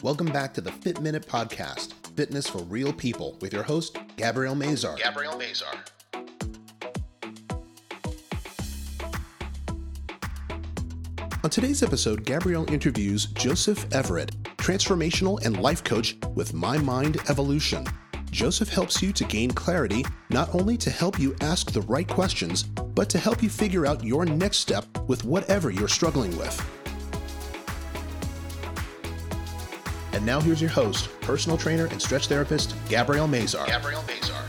Welcome back to the Fit Minute Podcast, fitness for real people, with your host, Gabrielle Mazar. Gabrielle Mazar. On today's episode, Gabrielle interviews Joseph Everett, transformational and life coach with My Mind Evolution. Joseph helps you to gain clarity, not only to help you ask the right questions, but to help you figure out your next step with whatever you're struggling with. And now here's your host, personal trainer and stretch therapist, Gabrielle Mazar. Gabrielle Mazar.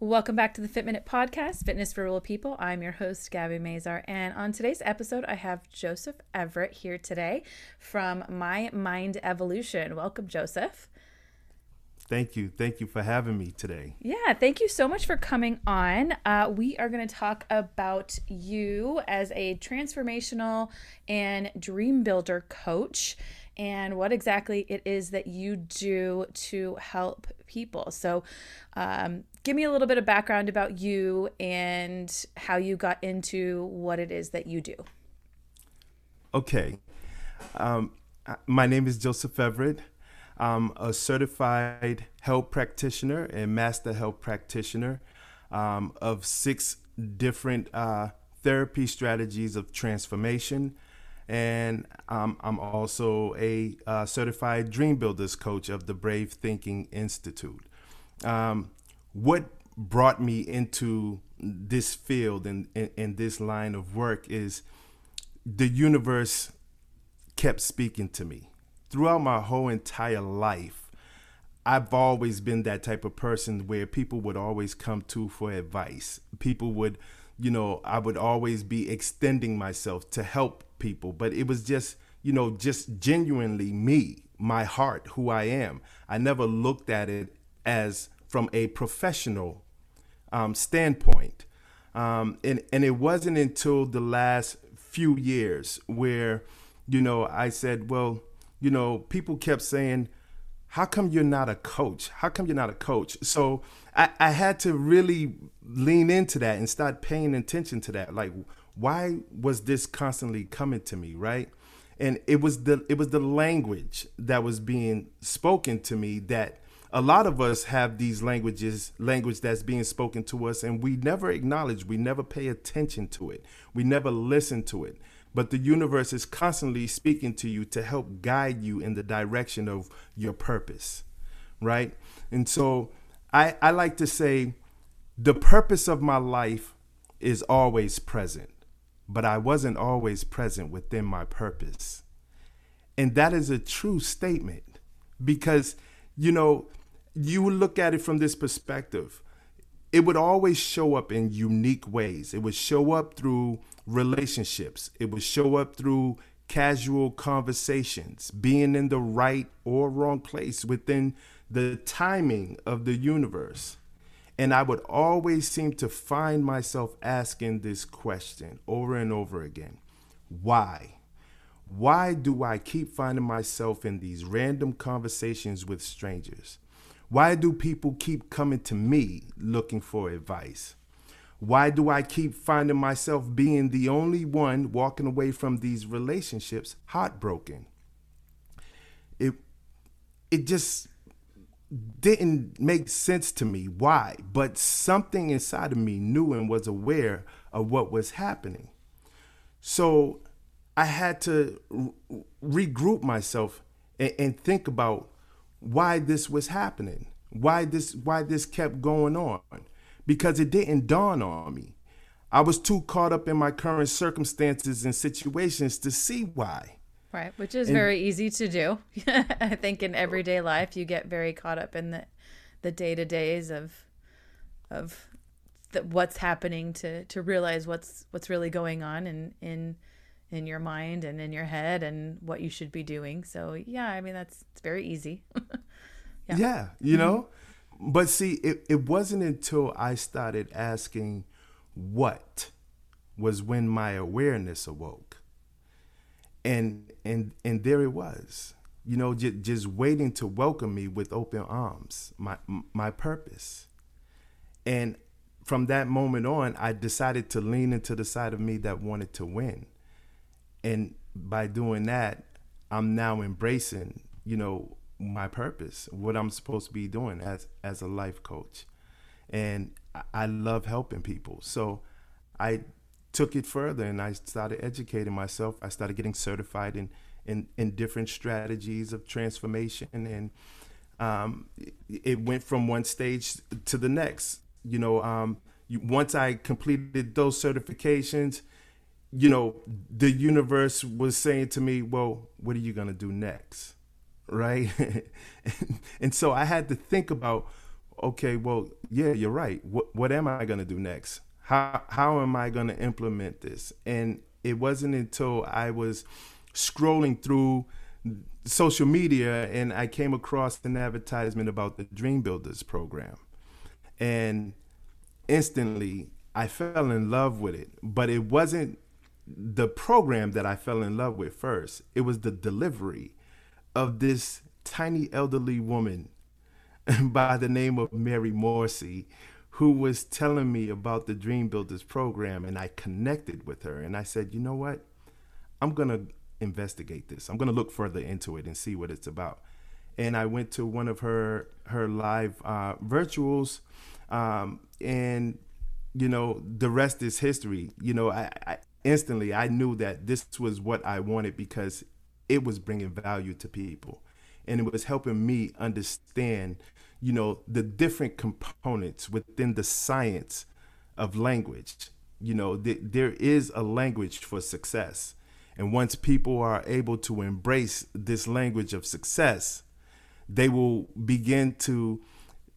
Welcome back to the Fit Minute Podcast, Fitness for Real People. I'm your host, Gabby Mazar. And on today's episode, I have Joseph Everett here today from My Mind Evolution. Welcome, Joseph. Thank you. Thank you for having me today. Yeah, thank you so much for coming on. Uh, we are going to talk about you as a transformational and dream builder coach and what exactly it is that you do to help people. So, um, give me a little bit of background about you and how you got into what it is that you do. Okay. Um, my name is Joseph Everett. I'm a certified health practitioner and master health practitioner um, of six different uh, therapy strategies of transformation. And um, I'm also a uh, certified dream builders coach of the Brave Thinking Institute. Um, what brought me into this field and, in this line of work is the universe kept speaking to me throughout my whole entire life. I've always been that type of person where people would always come to for advice. People would, you know, I would always be extending myself to help people, but it was just, you know, just genuinely me, my heart, who I am. I never looked at it as from a professional um, standpoint. Um, and, and it wasn't until the last few years where, you know, I said, well, you know, people kept saying, how come you're not a coach? How come you're not a coach? So I, I had to really lean into that and start paying attention to that. Like, why was this constantly coming to me, right? And it was the it was the language that was being spoken to me that a lot of us have these languages, language that's being spoken to us, and we never acknowledge, we never pay attention to it, we never listen to it. But the universe is constantly speaking to you to help guide you in the direction of your purpose, right? And so I, I like to say the purpose of my life is always present, but I wasn't always present within my purpose. And that is a true statement because, you know, you look at it from this perspective, it would always show up in unique ways. It would show up through relationships, it would show up through casual conversations, being in the right or wrong place within the timing of the universe. And I would always seem to find myself asking this question over and over again Why? Why do I keep finding myself in these random conversations with strangers? Why do people keep coming to me looking for advice? Why do I keep finding myself being the only one walking away from these relationships heartbroken? It it just didn't make sense to me why, but something inside of me knew and was aware of what was happening. So I had to regroup myself and, and think about why this was happening, why this why this kept going on, because it didn't dawn on me. I was too caught up in my current circumstances and situations to see why. Right, which is and, very easy to do. I think in everyday life you get very caught up in the the day-to-days of of the, what's happening to to realize what's what's really going on in in in your mind and in your head and what you should be doing. So yeah, I mean that's it's very easy. yeah. yeah, you know. But see, it, it wasn't until I started asking what was when my awareness awoke. And and and there it was. You know, j- just waiting to welcome me with open arms, my my purpose. And from that moment on, I decided to lean into the side of me that wanted to win and by doing that, I'm now embracing, you know, my purpose, what I'm supposed to be doing as as a life coach, and I love helping people. So I took it further and I started educating myself. I started getting certified in in, in different strategies of transformation, and um, it went from one stage to the next. You know, um, once I completed those certifications, you know, the universe was saying to me, "Well, what are you gonna do next?" Right, and so I had to think about, okay, well, yeah, you're right. What what am I gonna do next? How how am I gonna implement this? And it wasn't until I was scrolling through social media and I came across an advertisement about the Dream Builders program. And instantly I fell in love with it. But it wasn't the program that I fell in love with first, it was the delivery of this tiny elderly woman by the name of Mary Morrissey who was telling me about the Dream Builders program and I connected with her and I said, "You know what? I'm going to investigate this. I'm going to look further into it and see what it's about." And I went to one of her her live uh, virtuals um, and you know the rest is history you know I, I, instantly i knew that this was what i wanted because it was bringing value to people. And it was helping me understand you know the different components within the science of language. You know th- there is a language for success. And once people are able to embrace this language of success they will begin to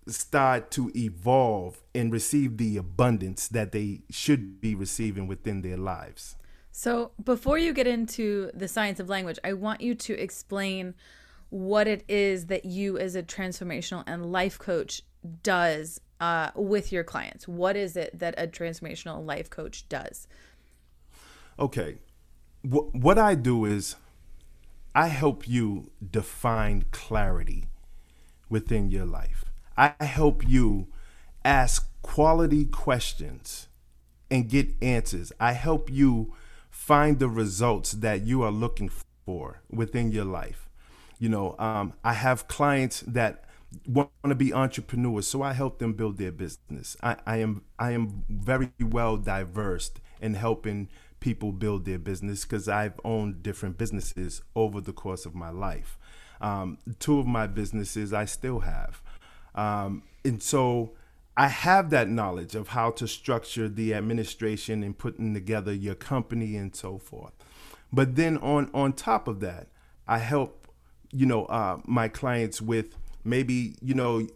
start to evolve and receive the abundance that they should be receiving within their lives. So, before you get into the science of language, I want you to explain what it is that you, as a transformational and life coach, does uh, with your clients. What is it that a transformational life coach does? Okay. What I do is I help you define clarity within your life. I help you ask quality questions and get answers. I help you find the results that you are looking for within your life. You know, um, I have clients that want to be entrepreneurs, so I help them build their business. I, I am I am very well diverse in helping people build their business because I've owned different businesses over the course of my life. Um, two of my businesses I still have. Um, and so I have that knowledge of how to structure the administration and putting together your company and so forth. But then on on top of that, I help you know uh, my clients with maybe you know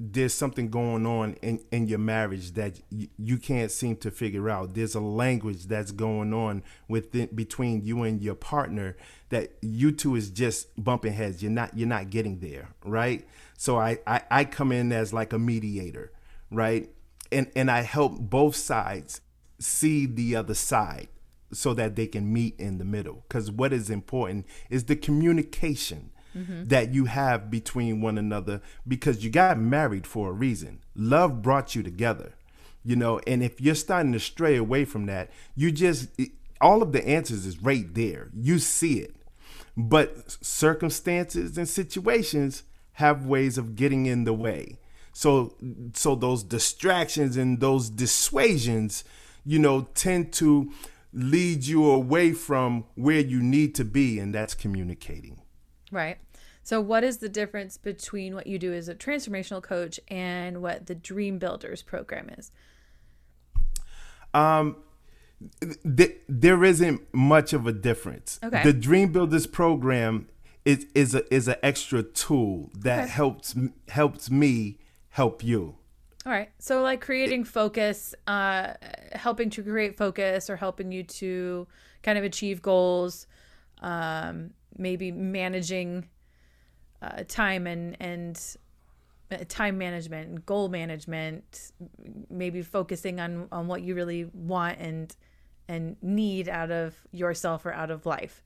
there's something going on in, in your marriage that y- you can't seem to figure out. There's a language that's going on within between you and your partner that you two is just bumping heads. You're not you're not getting there, right? So I, I, I come in as like a mediator, right? And and I help both sides see the other side so that they can meet in the middle. Because what is important is the communication mm-hmm. that you have between one another because you got married for a reason. Love brought you together, you know, and if you're starting to stray away from that, you just, all of the answers is right there. You see it. But circumstances and situations have ways of getting in the way. So so those distractions and those dissuasions, you know, tend to lead you away from where you need to be and that's communicating. Right. So what is the difference between what you do as a transformational coach and what the Dream Builders program is? Um th- there isn't much of a difference. Okay. The Dream Builders program is is a is an extra tool that okay. helps helps me help you. All right. So like creating focus, uh, helping to create focus, or helping you to kind of achieve goals. Um, maybe managing uh, time and and uh, time management, and goal management, maybe focusing on on what you really want and and need out of yourself or out of life.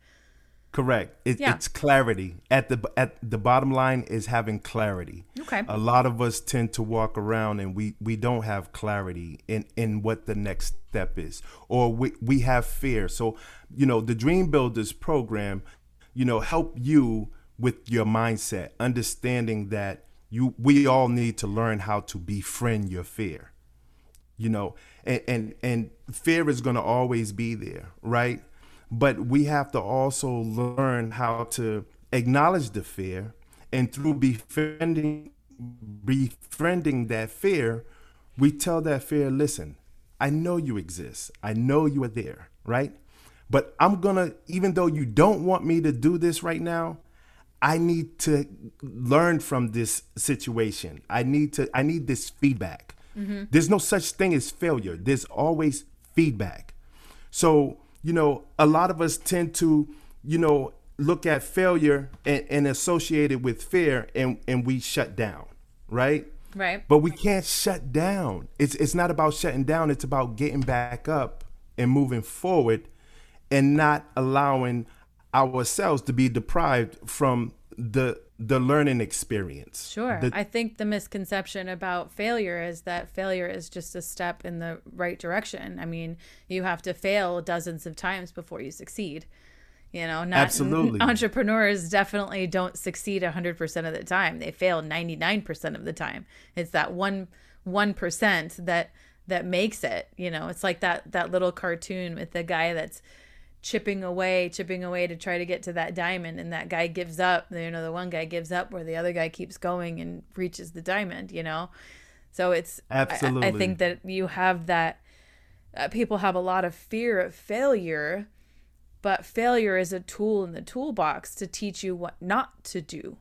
Correct. It, Yeah. It's clarity. At the at the bottom line is having clarity. Okay. A lot of us tend to walk around and we we don't have clarity in in what the next step is, or we we have fear. So you know the Dream Builders program, you know, help you with your mindset, understanding that you we all need to learn how to befriend your fear you know and and, and fear is going to always be there right but we have to also learn how to acknowledge the fear and through befriending befriending that fear we tell that fear listen i know you exist i know you are there right but i'm gonna even though you don't want me to do this right now I need to learn from this situation. I need to I need this feedback. Mm-hmm. There's no such thing as failure. There's always feedback. So, you know, a lot of us tend to, you know, look at failure and, and associate it with fear and, and we shut down, right? Right. But we can't shut down. It's it's not about shutting down, it's about getting back up and moving forward and not allowing ourselves to be deprived from the the learning experience. Sure. The- I think the misconception about failure is that failure is just a step in the right direction. I mean, you have to fail dozens of times before you succeed. You know, not Absolutely. entrepreneurs definitely don't succeed 100% of the time. They fail 99% of the time. It's that 1 1% that that makes it, you know. It's like that that little cartoon with the guy that's chipping away, chipping away to try to get to that diamond, and that guy gives up. You know, the one guy gives up where the other guy keeps going and reaches the diamond. You know, so it's I- I- I, think that you have that. Uh, people have a lot of fear of failure, but failure is a tool in the toolbox to teach you what not to do,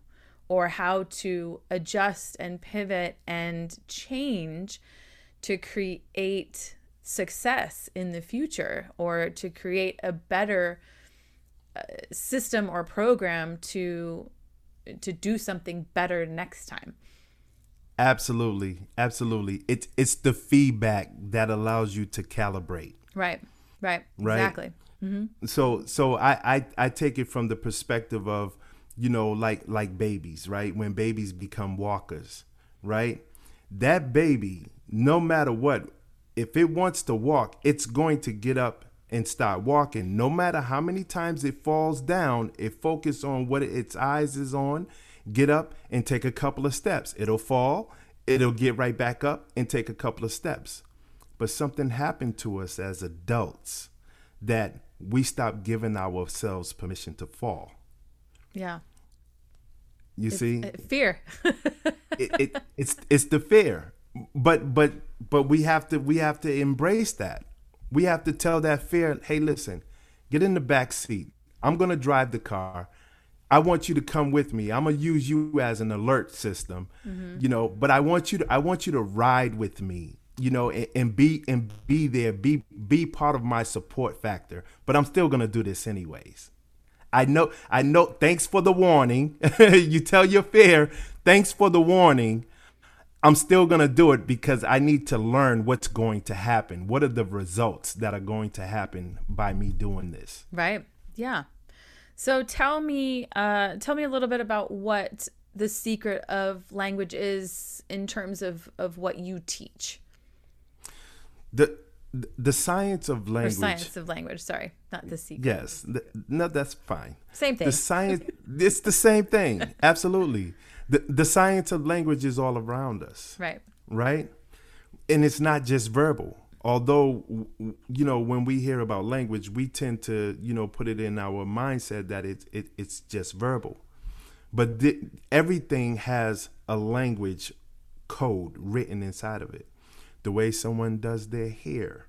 or how to adjust and pivot and change to create success in the future or to create a better uh, system or program to to do something better next time. Absolutely. Absolutely. It's it's the feedback that allows you to calibrate. Right. Right. Right. Exactly. so so I, I i take it from the perspective of you know like like babies right when babies become walkers right that baby no matter what if it wants to walk it's going to get up and start walking no matter how many times it falls down it focus on what its eyes is on get up and take a couple of steps it'll fall it'll get right back up and take a couple of steps but something happened to us as adults that we stopped giving ourselves permission to fall. Yeah. You see, Uh, Fear. it, it, it's it's the fear, but but but we have to we have to embrace that. We have to tell that fear, hey, listen, get in the back seat. I'm gonna drive the car. I want you to come with me. I'm gonna use you as an alert system, mm-hmm. you know. But I want you to I want you to ride with me, you know, and, and be and be there, be be part of my support factor. But I'm still gonna do this anyways. I know, I know. Thanks for the warning. you tell your fear, thanks for the warning. I'm still going to do it because I need to learn what's going to happen. What are the results that are going to happen by me doing this? Right. Yeah. So tell me, uh, tell me a little bit about what the secret of language is in terms of of what you teach The the science of or language. science of language. Sorry, not the secret. Yes. The, no, that's fine. Same thing. The science it's the same thing. Absolutely. The the science of language is all around us. Right. right? And it's not just verbal. Although, you know, when we hear about language, we tend to, you know, put it in our mindset that it's it, it's just verbal. But th- everything has a language code written inside of it. The way someone does their hair,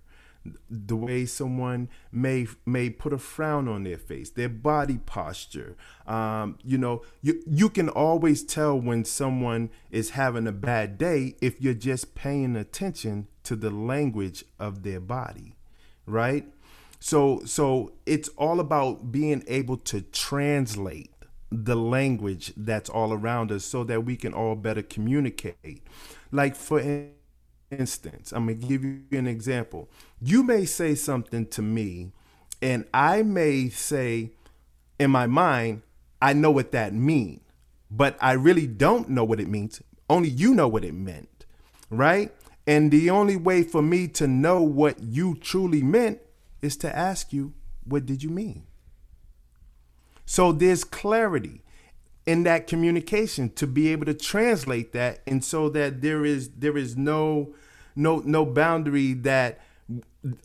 the way someone may may put a frown on their face, their body posture. Um, you know, you you can always tell when someone is having a bad day if you're just paying attention to the language of their body, right? So so it's all about being able to translate the language that's all around us so that we can all better communicate. Like for instance, I'm going to give you an example. You may say something to me, and I may say, in my mind, I know what that means, but I really don't know what it means. Only you know what it meant, right? And the only way for me to know what you truly meant is to ask you, what did you mean? So there's clarity in that communication to be able to translate that and so that there is there is no no no boundary that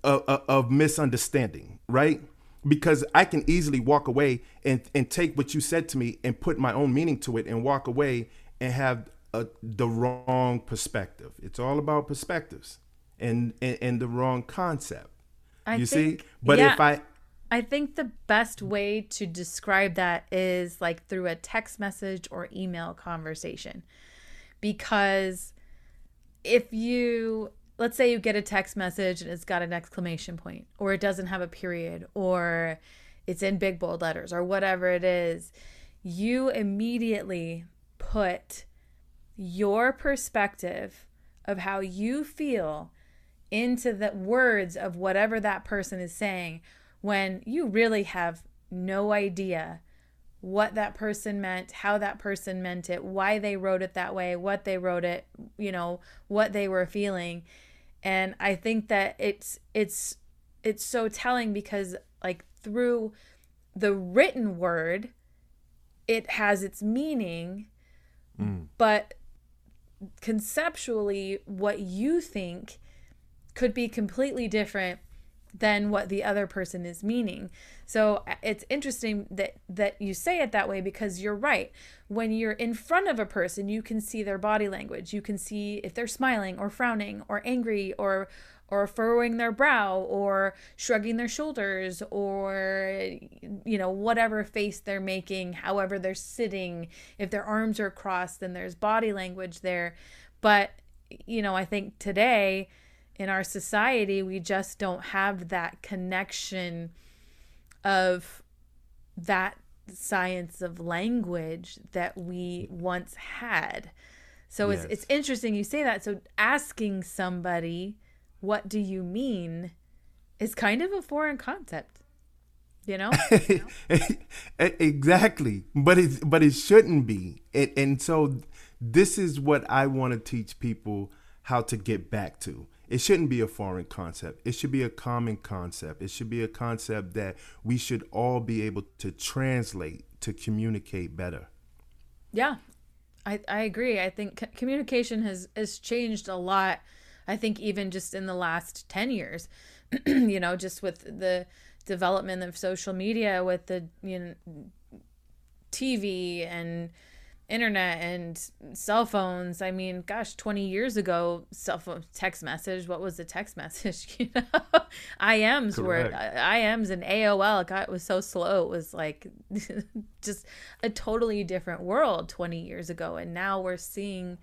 uh, uh, of misunderstanding, right? Because I can easily walk away and and take what you said to me and put my own meaning to it and walk away and have a, the wrong perspective. It's all about perspectives and and, and the wrong concept. I you think, see, but yeah, if I I think the best way to describe that is like through a text message or email conversation. Because if you let's say you get a text message and it's got an exclamation point or it doesn't have a period or it's in big bold letters or whatever it is, you immediately put your perspective of how you feel into the words of whatever that person is saying when you really have no idea what that person meant, how that person meant it, why they wrote it that way, what they wrote it, you know, what they were feeling. And I think that it's it's it's so telling because like through the written word it has its meaning mm. but conceptually what you think could be completely different than what the other person is meaning. So uh, it's interesting that that you say it that way because you're right. When you're in front of a person, you can see their body language. You can see if they're smiling or frowning or angry or or furrowing their brow or shrugging their shoulders or you know whatever face they're making however they're sitting if their arms are crossed then there's body language there but you know i think today in our society we just don't have that connection of that science of language that we once had. So yes. it's it's interesting you say that. So asking somebody what do you mean? is kind of a foreign concept you know? Exactly. But it but it shouldn't be. And, and so this is what i want to teach people how to get back to it shouldn't be a foreign concept. It should be a common concept. It should be a concept that we should all be able to translate to communicate better. Yeah. I i agree. I think communication has has changed a lot I think even just in the last 10 years, you know, just with the development of social media, with the, you know, TV and internet and cell phones. I mean, gosh, 20 years ago, cell phone text message, what was the text message? You know, IMs Correct. were IMs and AOL. God, it was so slow. It was like just a totally different world 20 years ago. And now we're seeing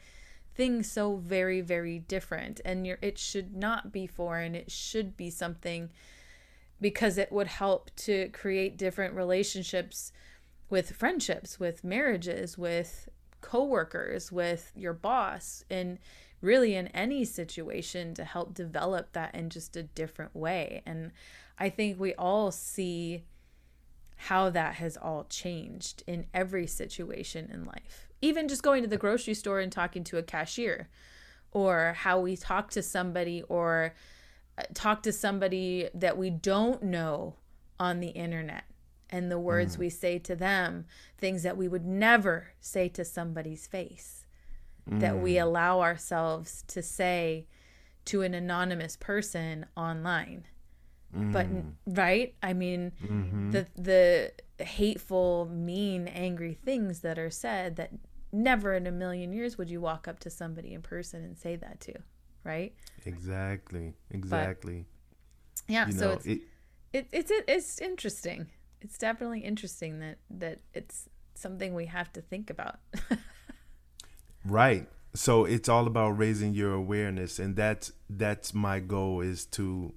things so very very different and you it should not be foreign it should be something because it would help to create different relationships with friendships with marriages with coworkers with your boss and really in any situation to help develop that in just a different way. And i think we all see how that has all changed in every situation in life. Even just going to the grocery store and talking to a cashier or how we talk to somebody or uh, talk to somebody that we don't know on the internet and the words mm. we say to them, things that we would never say to somebody's face, mm. that we mm. allow ourselves to say to an anonymous person online. Mm. But right? I mean, mm-hmm. the the hateful, mean, angry things that are said that never in a million years would you walk up to somebody in person and say that to, right? Exactly. Exactly. But, yeah. You so know, it's, it, it, it's it, it's interesting. It's definitely interesting that that it's something we have to think about. right. So it's all about raising your awareness, and that's that's my goal is to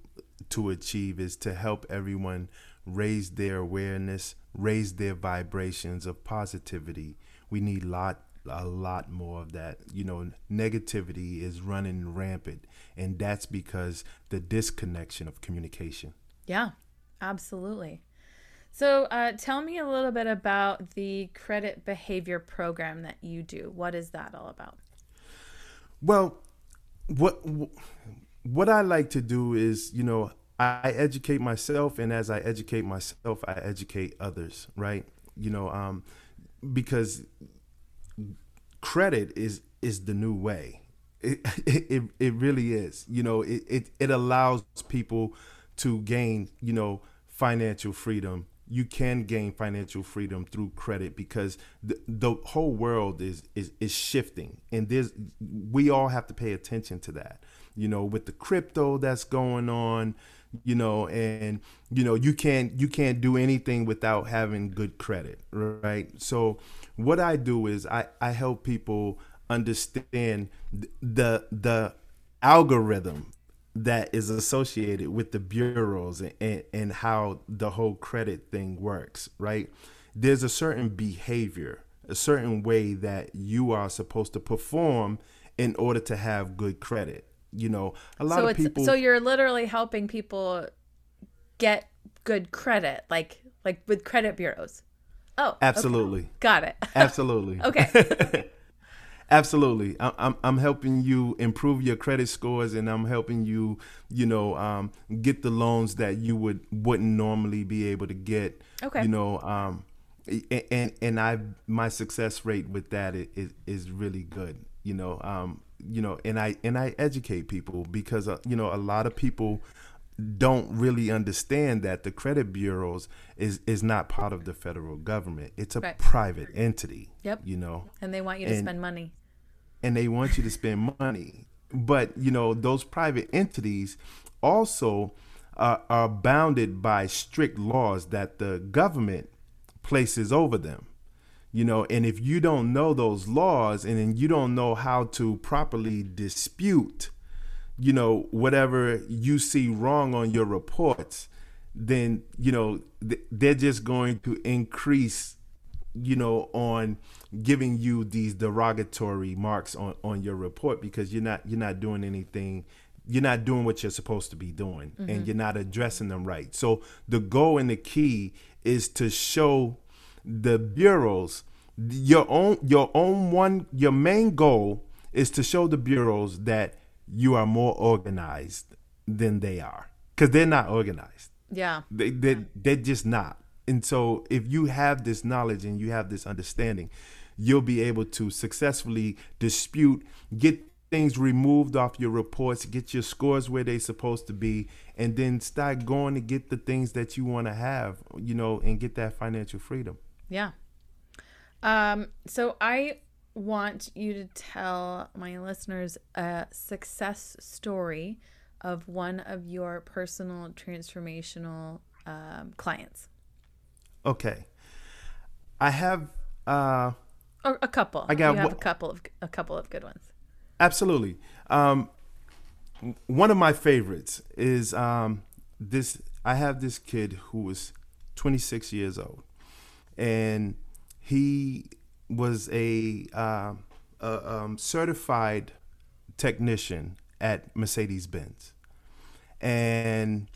to achieve is to help everyone raise their awareness, raise their vibrations of positivity, we need lot a lot more of that. You know, negativity is running rampant, and that's because the disconnection of communication. Yeah, absolutely. So, uh, tell me a little bit about the credit behavior program that you do. What is that all about? Well, what what I like to do is, you know, I educate myself, and as I educate myself, I educate others. Right? You know, um, because credit is is the new way. It, it, it really is. You know, it, it, it allows people to gain, you know, financial freedom. You can gain financial freedom through credit because the, the whole world is, is is shifting, and there's we all have to pay attention to that. You know, with the crypto that's going on, you know, and you know you can't you can't do anything without having good credit, right? So what I do is I I help people understand the the algorithm that is associated with the bureaus and, and how the whole credit thing works, right? There's a certain behavior, a certain way that you are supposed to perform in order to have good credit. You know, a lot so of people. So you're literally helping people get good credit, like like with credit bureaus. Oh, absolutely. Okay. Got it. Absolutely. okay. Absolutely, I'm I'm helping you improve your credit scores, and I'm helping you, you know, um, get the loans that you would wouldn't normally be able to get. Okay. You know, um, and and I my success rate with that is is really good. You know, um, you know, and I and I educate people because uh, you know a lot of people don't really understand that the credit bureaus is is not part of the federal government. It's a right. private entity. Yep. You know. And they want you to and, spend money and they want you to spend money. But you know those private entities also uh, are bounded by strict laws that the government places over them. You know, and if you don't know those laws and then you don't know how to properly dispute, you know, whatever you see wrong on your reports, then you know they're just going to increase you know, on giving you these derogatory marks on, on your report because you're not you're not doing anything you're not doing what you're supposed to be doing mm-hmm. and you're not addressing them right. So the goal and the key is to show the bureaus your own your own one your main goal is to show the bureaus that you are more organized than they are because they're not organized. Yeah, they they they're just not. And so if you have this knowledge and you have this understanding, you'll be able to successfully dispute, get things removed off your reports, get your scores where they're supposed to be, and then start going to get the things that you want to have, you know, and get that financial freedom. Yeah. Um, so I want you to tell my listeners a success story of one of your personal transformational um, clients. Okay. I have uh or a couple. I got you have a couple of a couple of good ones. Absolutely. Um one of my favorites is um this I have this kid who was 26 years old and he was a, uh, a um, certified technician at Mercedes Benz. And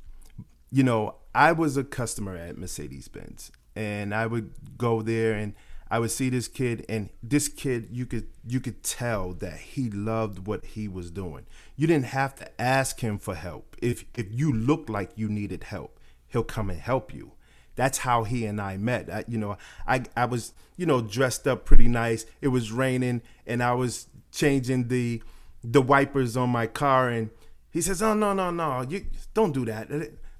you know, I was a customer at Mercedes Benz and I would go there and I would see this kid and this kid you could you could tell that he loved what he was doing. You didn't have to ask him for help. If if you looked like you needed help, he'll come and help you. That's how he and I met. I, you know, I I was you know dressed up pretty nice. It was raining and I was changing the the wipers on my car and he says, "Oh no no no, you don't do that."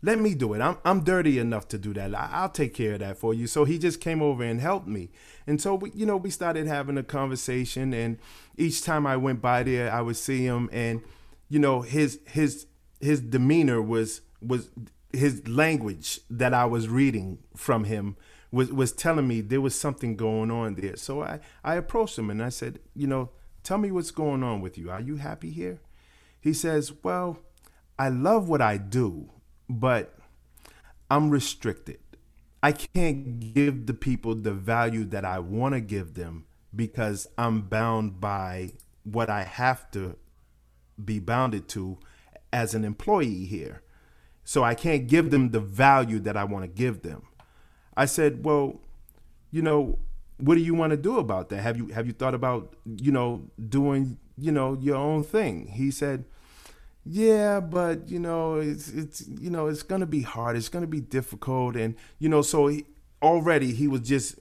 let me do it. I'm I'm dirty enough to do that. I, will take care of that for you. So he just came over and helped me. And so we, you know, we started having a conversation. And each time I went by there, I would see him, and you know, his his his demeanor was was his language that I was reading from him was was telling me there was something going on there. So I I approached him and I said, you know, tell me what's going on with you. Are you happy here? He says, well, I love what I do but I'm restricted. I can't give the people the value that I want to give them because I'm bound by what I have to be bounded to as an employee here. So I can't give them the value that I want to give them. I said, well, you know, what do you want to do about that? Have you have you thought about you know doing you know your own thing? He said, yeah, but you know it's it's you know it's gonna be hard. It's gonna be difficult, and you know so he, already he was just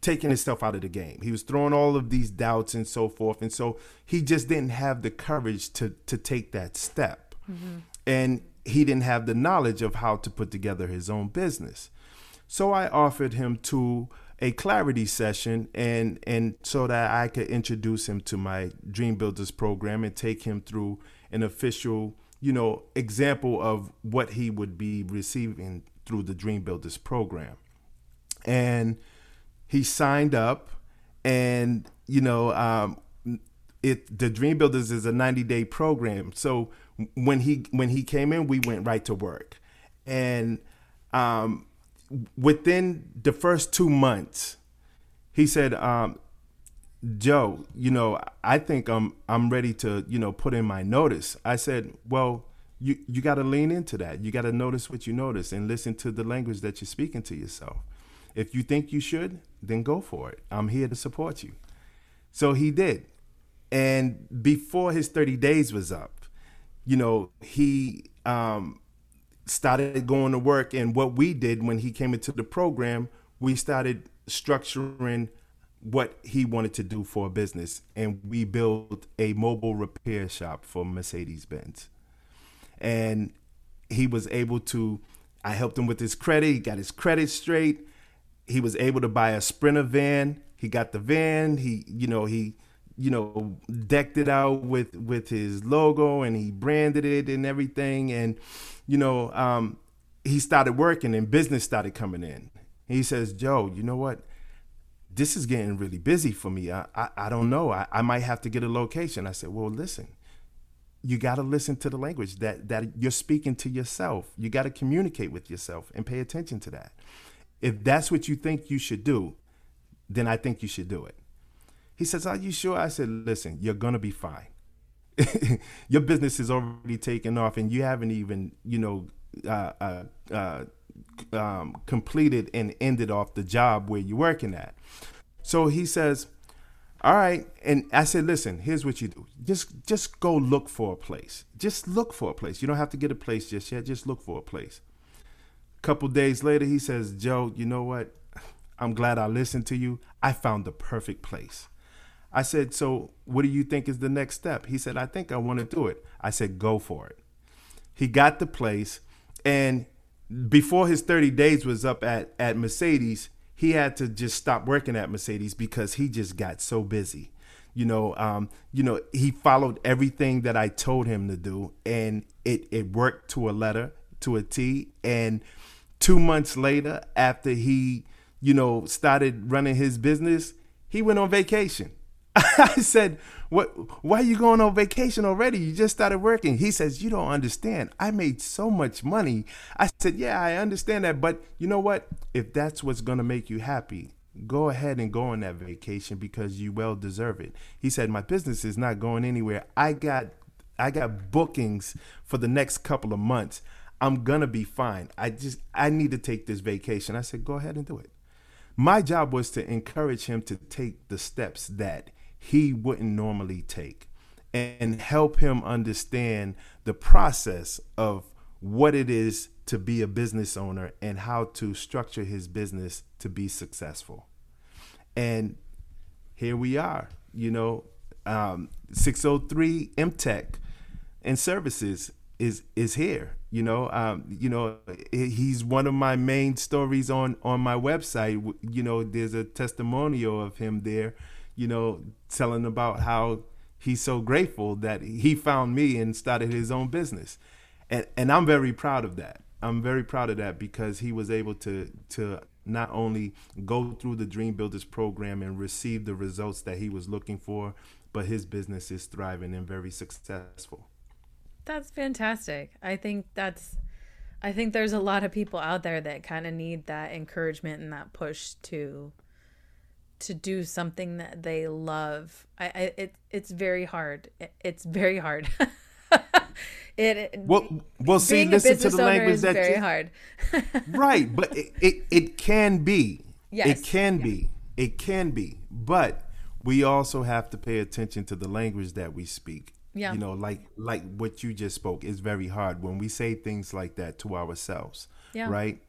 taking himself out of the game. He was throwing all of these doubts and so forth, and so he just didn't have the courage to to take that step, mm-hmm. and he didn't have the knowledge of how to put together his own business. So I offered him to a clarity session and and so that I could introduce him to my Dream Builders program and take him through an official, you know, example of what he would be receiving through the Dream Builders program. And he signed up and you know um, it the Dream Builders is a 90 day program. So when he when he came in, we went right to work. And um, within the first two months, he said, um, Joe, you know, I think I'm I'm ready to, you know, put in my notice. I said, well, you you got to lean into that. You got to notice what you notice and listen to the language that you're speaking to yourself. If you think you should, then go for it. I'm here to support you. So he did. And before his 30 days was up, you know, he um, started going to work. And what we did when he came into the program, we started structuring what he wanted to do for a business. And we built a mobile repair shop for Mercedes Benz. And he was able to, I helped him with his credit. He got his credit straight. He was able to buy a Sprinter van. He got the van. He, you know, he you know decked it out with with his logo and he branded it and everything. And you know um, he started working and business started coming in. He says joe you know what? This is getting really busy for me. I i, I don't know. I, I might have to get a location. I said well listen you got to listen to the language that that you're speaking to yourself. You got to communicate with yourself and pay attention to that. If that's what you think you should do then i think you should do it he says, Are you sure? I said, Listen, you're going to be fine. Your business is already taken off and you haven't even, you know, uh, uh, uh, um, completed and ended off the job where you're working at. So he says, all right. And i said listen here's what you do. Just just go look for a place. Just look for a place. You don't have to get a place just yet. Just look for a place. A couple days later he says joe you know what? I'm glad i listened to you. I found the perfect place I said, So what do you think is the next step? He said, I think I want to do it. I said, Go for it. He got the place. And before his 30 days was up at, at Mercedes, he had to just stop working at Mercedes because he just got so busy. You know, um, you know, he followed everything that I told him to do, and it it worked to a letter, to a T. And two months later, after he, you know, started running his business, he went on vacation. I said, "What? Why are you going on vacation already? You just started working." He says, "You don't understand. I made so much money." I said, "Yeah, I understand that, but you know what? If that's what's going to make you happy, go ahead and go on that vacation because you well deserve it." He said, "My business is not going anywhere. I got I got bookings for the next couple of months. I'm to be fine. I just I need to take this vacation." I said, "Go ahead and do it." My job was to encourage him to take the steps that he wouldn't normally take and help him understand the process of what it is to be a business owner and how to structure his business to be successful. And here we are, you know, um, 603 MTech and services is is here. You know, um, you know, he's one of my main stories on on my website. You know, there's a testimonial of him there you know, telling about how he's so grateful that he found me and started his own business. And and I'm very proud of that. I'm very proud of that because he was able to to not only go through the Dream Builders program and receive the results that he was looking for, but his business is thriving and very successful. That's fantastic. I think that's I think there's a lot of people out there that kind of need that encouragement and that push to to do something that they love. I, I it it's very hard. It's very hard. it well, well see, listen to the language that very you, hard. right, but it, it, it can be. Yes. It can be. It can be. But we also have to pay attention to the language that we speak. Yeah. You know, like like what you just spoke is very hard. When we say things like that to ourselves, Yeah. right?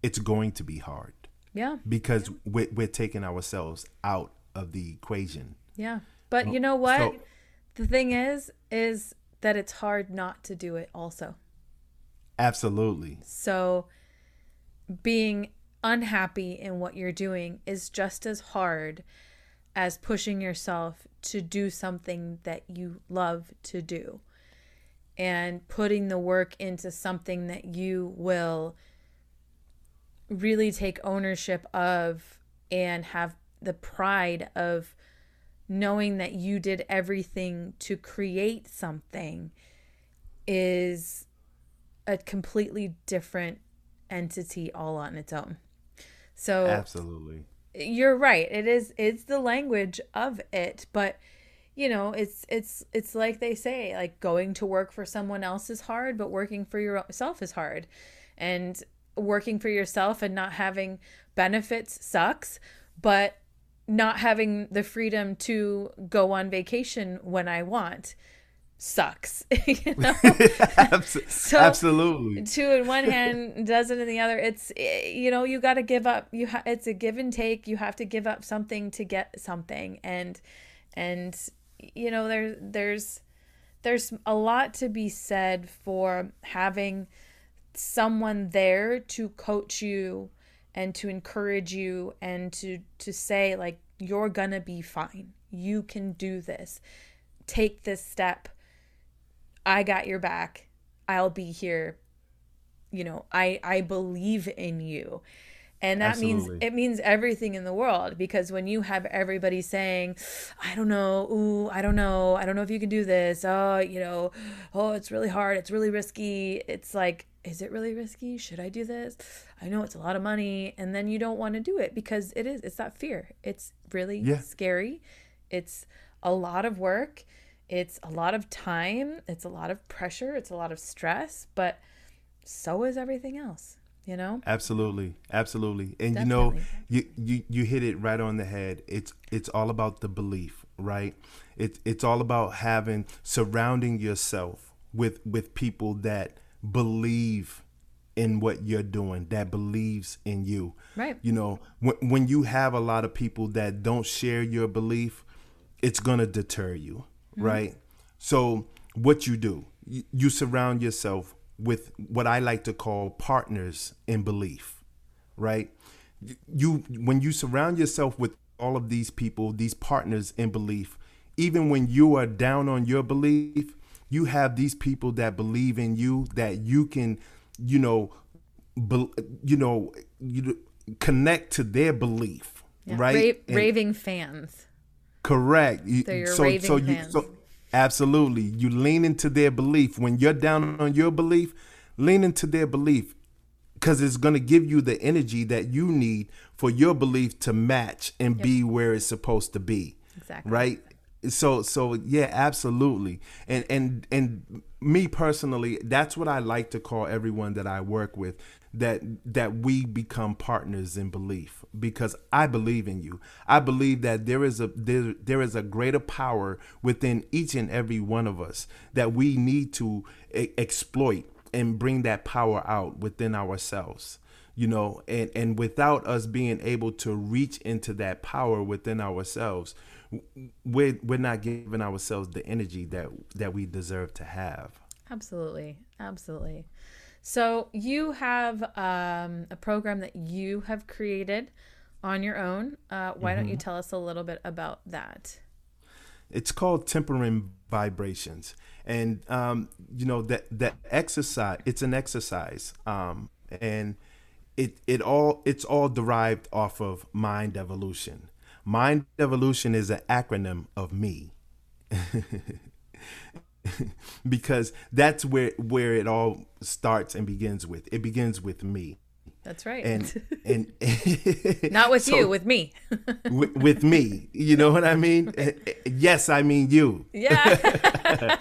It's going to be hard Yeah. because we're, we're taking ourselves out of the equation. Yeah. But you know what? So- the thing is, is that it's hard not to do it also. Absolutely. So being unhappy in what you're doing is just as hard as pushing yourself to do something that you love to do and putting the work into something that you will really take ownership of and have the pride of knowing that you did everything to create something is a completely different entity all on its own. So Absolutely. you're right. It is it's the language of it, but you know, it's it's it's like they say, like going to work for someone else is hard, but working for yourself is hard. And working for yourself and not having benefits sucks, but not having the freedom to go on vacation when I want sucks. you know? So- Absolutely. two in one hand does it in the other it's eh, you know you got to give up you ha- it's a give and take you have to give up something to get something and and you know there there's there's a lot to be said for having someone there to coach you and to encourage you and to to say like you're gonna be fine. You can do this. Take this step. I got your back. I'll be here. You know i i believe in you and that means it means everything in the world because when you have everybody saying i don't know ooh i don't know i don't know if you can do this oh you know oh it's really hard it's really risky it's like is it really risky? Should i do this? I know it's a lot of money and then you don't want to do it because it is it's that fear. It's really Yeah. scary. It's a lot of work. It's a lot of time. It's a lot of pressure. It's a lot of stress but so is everything else you know Absolutely, absolutely, and you know, you, you you hit it right on the head. It's it's all about the belief, right? It's it's all about having surrounding yourself with with people that believe in what you're doing, that believes in you. Right. You know, when when you have a lot of people that don't share your belief, it's gonna deter you, mm-hmm. right? So what you do, you, you surround yourself with what I like to call partners in belief, right? You when you surround yourself with all of these people, these partners in belief, even when you are down on your belief, you have these people that believe in you that you can, you know, be, you know, you connect to their belief, Yeah. right? Ra- raving fans Correct. You- They're your so raving so you fans. so absolutely you lean into their belief when you're down on your belief. Lean into their belief because it's going to give you the energy that you need for your belief to match and be where it's supposed to be. Exactly. Right. So so yeah, absolutely. And and and me personally, that's what I like to call everyone that I work with that that we become partners in belief because I believe in you. I believe that there is a there, there is a greater power within each and every one of us that we need to exploit and bring that power out within ourselves you know and and without us being able to reach into that power within ourselves we're we're not giving ourselves the energy that that we deserve to have Absolutely. Absolutely. So you have um, a program that you have created on your own. Uh, why don't you Mm-hmm. tell us a little bit about that? it's called tempering vibrations and um, you know that that exercise it's an exercise um, and it it all it's all derived off of mind evolution mind evolution is an acronym of me because that's where where it all starts and begins with it begins with me That's right. and and Not with so- you, with me. with, with me you know what i mean eh, yes i mean you yeah.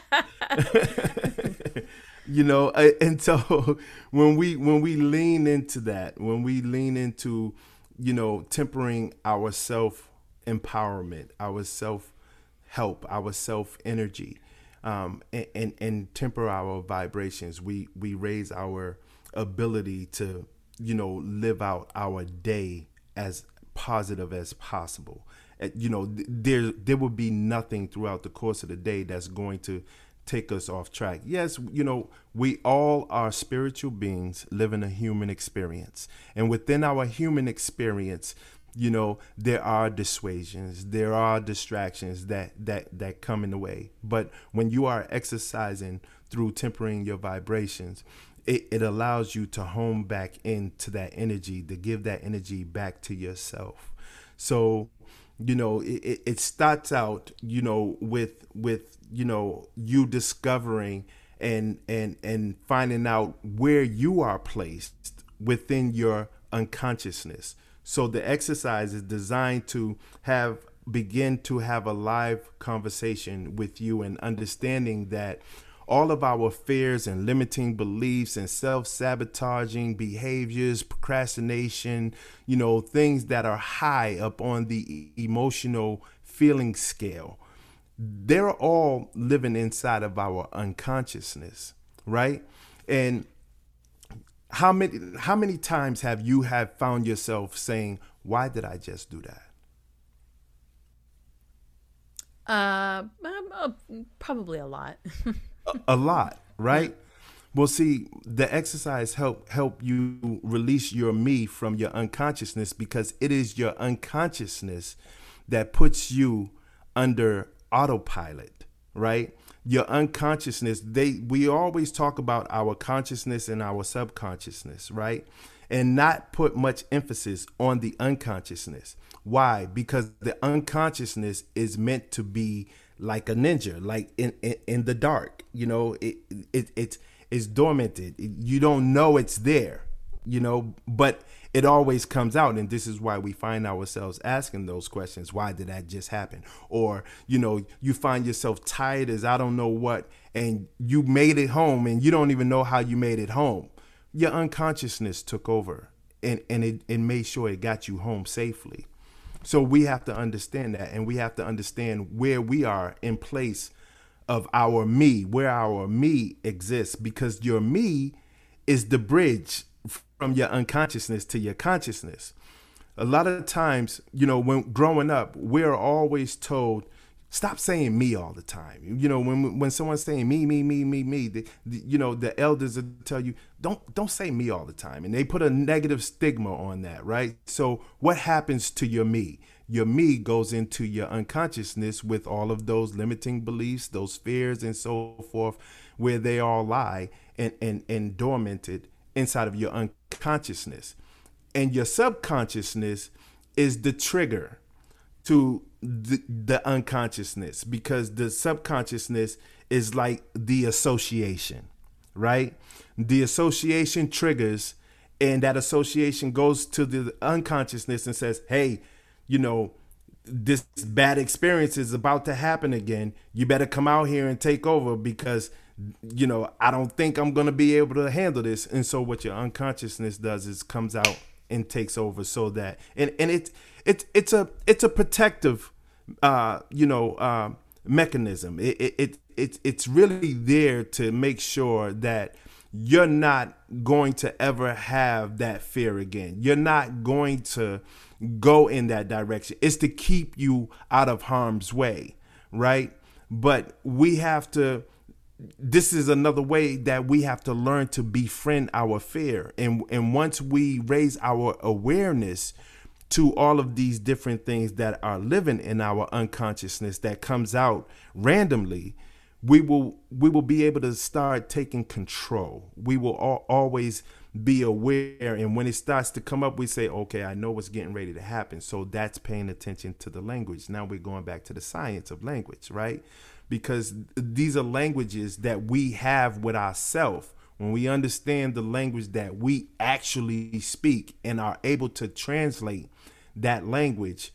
you know eh, and so when we when we lean into that when we lean into you know tempering our self empowerment our self help our self energy um, and, and, and temper our vibrations we we raise our ability to you know live out our day as positive as possible you know there there will be nothing throughout the course of the day that's going to take us off track. Yes, you know, we all are spiritual beings living a human experience. And within our human experience, you know, there are dissuasions, there are distractions that that that come in the way. But when you are exercising through tempering your vibrations, it, it allows you to home back into that energy, to give that energy back to yourself. So you know it, it starts out you know with with you know you discovering and and and finding out where you are placed within your unconsciousness so the exercise is designed to have begin to have a live conversation with you and understanding that all of our fears and limiting beliefs and self-sabotaging behaviors procrastination you know things that are high up on the emotional feeling scale they're all living inside of our unconsciousness right? And how many how many times have you have found yourself saying why did i just do that uh, um, uh probably a lot a, lot, right? Well, see, the exercise help help you release your me from your unconsciousness because it is your unconsciousness that puts you under autopilot, right? Your unconsciousness, they we always talk about our consciousness and our subconsciousness, right? And not put much emphasis on the unconsciousness. Why? Because the unconsciousness is meant to be like a ninja, like in in, in the dark. You know, it it it's it's dormanted. You don't know it's there. You know, but it always comes out and this is why we find ourselves asking those questions why did that just happen? Or you know you find yourself tired as i don't know what and you made it home and you don't even know how you made it home. Your unconsciousness took over and and it, it made sure it got you home safely. So we have to understand that, and we have to understand where we are in place of our me, where our me exists, because your me is the bridge from your unconsciousness to your consciousness. A lot of times, you know, when growing up, we're always told stop saying me all the time. You know, when when someone's saying me, me, me, me, me, the, the, you know, the elders will tell you don't don't say me all the time, and they put a negative stigma on that, right? So what happens to your me? Your me goes into your unconsciousness with all of those limiting beliefs, those fears, and so forth, where they all lie and and and dormanted inside of your unconsciousness, and your subconsciousness is the trigger to the, the unconsciousness because the subconsciousness is like the association, right? The association triggers, and that association goes to the unconsciousness and says, hey, you know, this bad experience is about to happen again. You better come out here and take over because, you know, I don't think I'm to be able to handle this. And so what your unconsciousness does is comes out and takes over so that, and, and it, it's it's a it's a protective uh, you know uh, mechanism. It, it, it it's it's really there to make sure that you're not going to ever have that fear again. You're not going to go in that direction. It's to keep you out of harm's way, right? But we have to this is another way that we have to learn to befriend our fear. And and once we raise our awareness, to all of these different things that are living in our unconsciousness that comes out randomly we will we will be able to start taking control. We will all, always be aware. And when it starts to come up we say okay i know what's getting ready to happen. So that's paying attention to the language. Now we're going back to the science of language right because these are languages that we have with ourselves when we understand the language that we actually speak and are able to translate that language,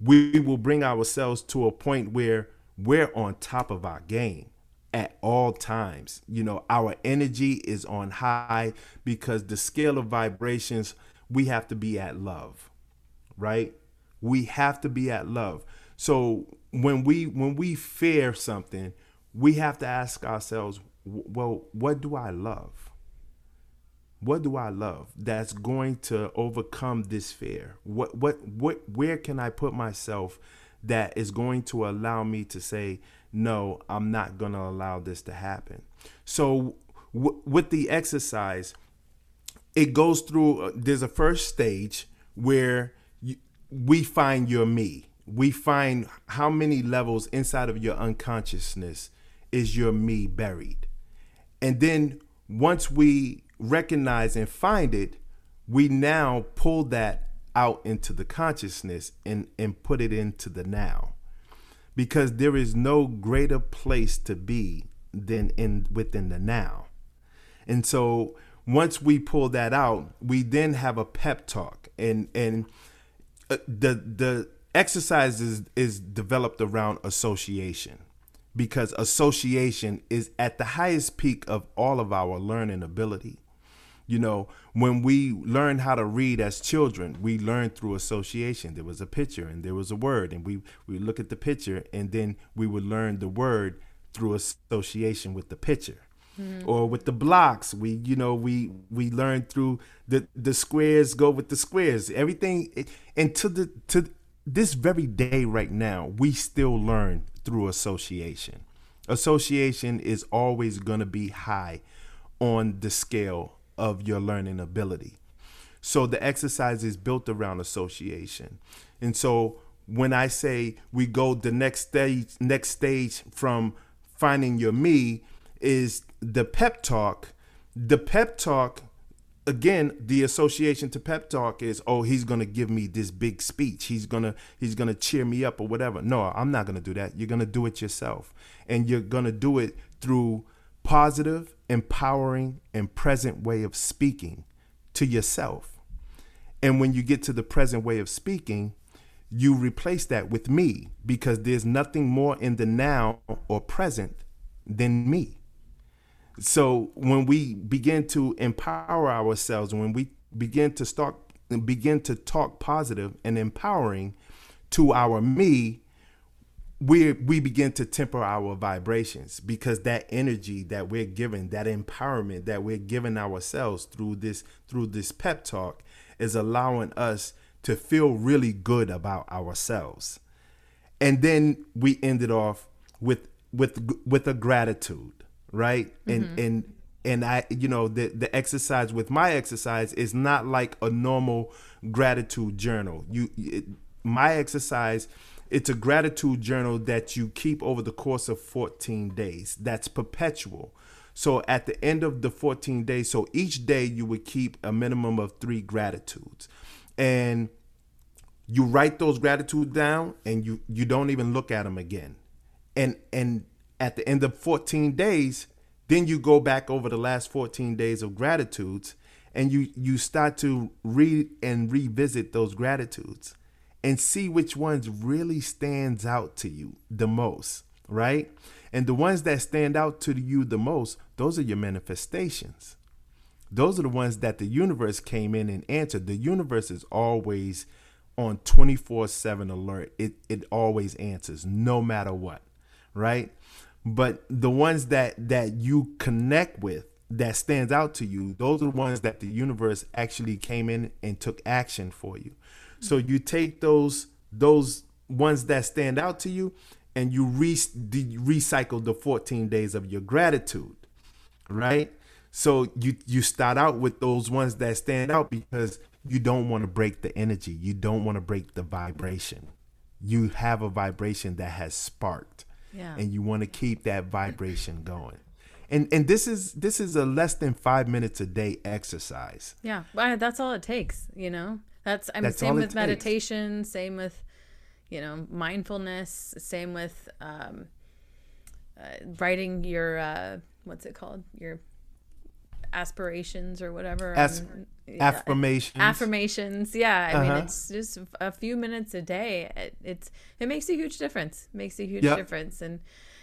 we will bring ourselves to a point where we're on top of our game. at all times. You know, our energy is on high because the scale of vibrations, we have to be at love, right? We have to be at love. So when we when we fear something, we have to ask ourselves, well, what do I love? What do I love that's going to overcome this fear? What what what where can I put myself that is going to allow me to say, no, I'm not going to allow this to happen. So, w- with the exercise, it goes through, uh, there's a first stage where you, we find your me. We find how many levels inside of your unconsciousness is your me buried. And then once we recognize and find it, we now pull that out into the consciousness and, and put it into the now because there is no greater place to be than in within the now. And so once we pull that out, we then have a pep talk and and uh, the the exercise is, is developed around association because association is at the highest peak of all of our learning ability. You know, when we learned how to read as children, we learned through association. There was a picture and there was a word, and we we look at the picture, and then we would learn the word through association with the picture. Mm-hmm. Or with the blocks, we you know we we learn through the the squares go with the squares. Everything, and to the to this very day right now, we still learn through association. Association is always going to be high on the scale of your learning ability. So the exercise is built around association. And so when I say we go the next stage next stage from finding your me is the pep talk. The pep talk again the association to pep talk is oh he's going to give me this big speech he's going to he's going to cheer me up or whatever no i'm not going to do that you're going to do it yourself and you're going to do it through positive, empowering, and present way of speaking to yourself. And when you get to the present way of speaking, you replace that with me because there's nothing more in the now or present than me. So when we begin to empower ourselves, when we begin to start begin to talk positive and empowering to our me, we we begin to temper our vibrations because that energy that we're given that empowerment that we're giving ourselves through this through this pep talk is allowing us to feel really good about ourselves. And then we ended off with with with a gratitude right mm-hmm. and and and I, you know, the the exercise with my exercise is not like a normal gratitude journal. You, it, my exercise it's a gratitude journal that you keep over the course of 14 days. That's perpetual. So at the end of the 14 days, so each day you would keep a minimum of three gratitudes. And you write those gratitudes down and you you don't even look at them again. And and at the end of 14 days, then you go back over the last 14 days of gratitudes and you you start to read and revisit those gratitudes and see which ones really stands out to you the most, right? And the ones that stand out to you the most, those are your manifestations. Those are the ones that the universe came in and answered. The universe is always on 24/7 alert. It it always answers no matter what, right? But the ones that that you connect with that stands out to you, those are the ones that the universe actually came in and took action for you. So you take those those ones that stand out to you and you re- recycle the 14 days of your gratitude, right? So you you start out with those ones that stand out because you don't want to break the energy. You don't want to break the vibration. You have a vibration that has sparked. Yeah. And you want to keep that vibration going. And and this is this is a less than 5 minutes a day exercise. Yeah. Well, that's all it takes, you know. That's I mean same with meditation, same with you know mindfulness, same with um, uh, writing your uh, what's it called your aspirations or whatever. As- affirmations. Affirmations. Yeah. I uh-huh. mean, it's just a few minutes a day. It, it's it makes a huge difference. It makes a huge yep. difference. And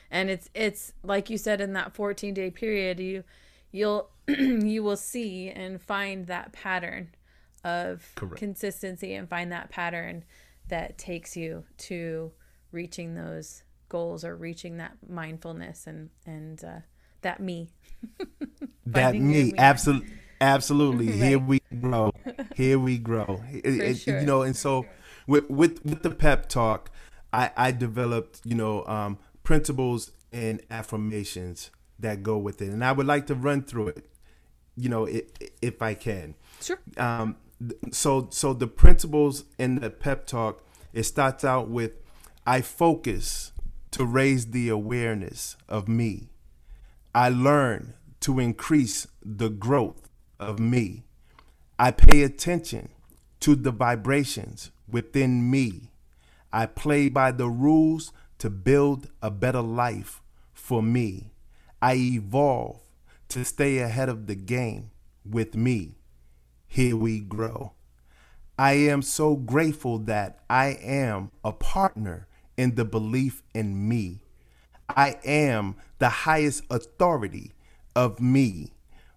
and it's it's like you said in that 14 day period you you'll you will see and find that pattern of Correct. consistency and find that pattern that takes you to reaching those goals or reaching that mindfulness and and uh, that me that me, me. absolutely absolutely. Right. here we grow. Here we grow. It, sure. you know and so with with with the pep talk i i developed you know um, principles and affirmations that go with it. And i would like to run through it you know if, if i can. Sure. Um so so the principles in the pep talk it starts out with i focus to raise the awareness of me. I learn to increase the growth of me i pay attention to the vibrations within me i play by the rules to build a better life for me i evolve to stay ahead of the game with me here we grow. I am so grateful that I am a partner in the belief in me. I am the highest authority of me.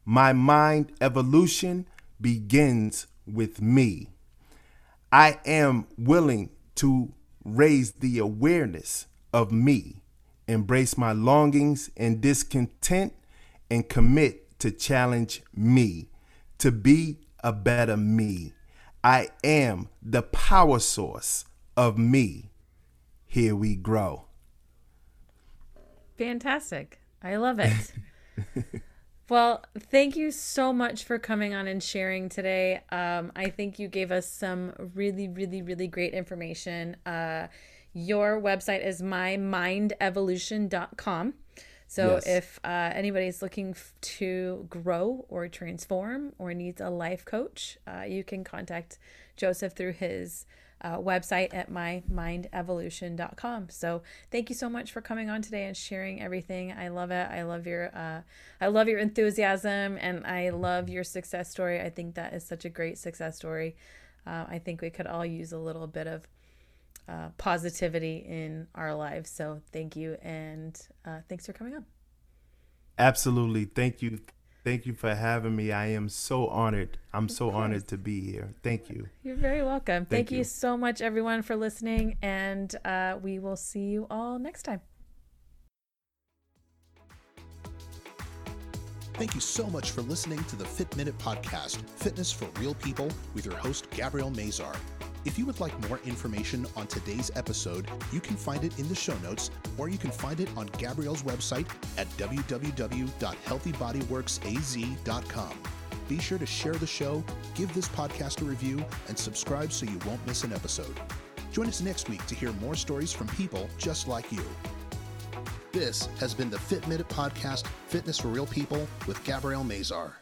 My mind evolution begins with me. I am willing to raise the awareness of me, embrace my longings and discontent, and commit to challenge me to be a better me. I am the power source of me. Here we grow. Fantastic. I love it. well, thank you so much for coming on and sharing today. Um, I think you gave us some really, really, really great information. Uh, your website is mymindevolution.com. So yes. if uh, anybody's looking f- to grow or transform or needs a life coach, uh, you can contact Joseph through his uh, website at mymindevolution.com. So thank you so much for coming on today and sharing everything. I love it. I love your uh, I love your enthusiasm and I love your success story. I think that is such a great success story. Uh, I think we could all use a little bit of uh, positivity in our lives. So thank you, and uh, thanks for coming on. Absolutely, thank you, thank you for having me. I am so honored. I'm of so course. honored to be here. Thank you. You're very welcome. Thank, thank you. you. so much, everyone, for listening, and uh, we will see you all next time. Thank you so much for listening to the Fit Minute Podcast, Fitness for Real People, with your host, Gabrielle Mazar. If you would like more information on today's episode, you can find it in the show notes, or you can find it on Gabrielle's website at www.healthybodyworksaz.com. Be sure to share the show, give this podcast a review, and subscribe so you won't miss an episode. Join us next week to hear more stories from people just like you. This has been the Fit Minute Podcast, Fitness for Real People with Gabrielle Mazar.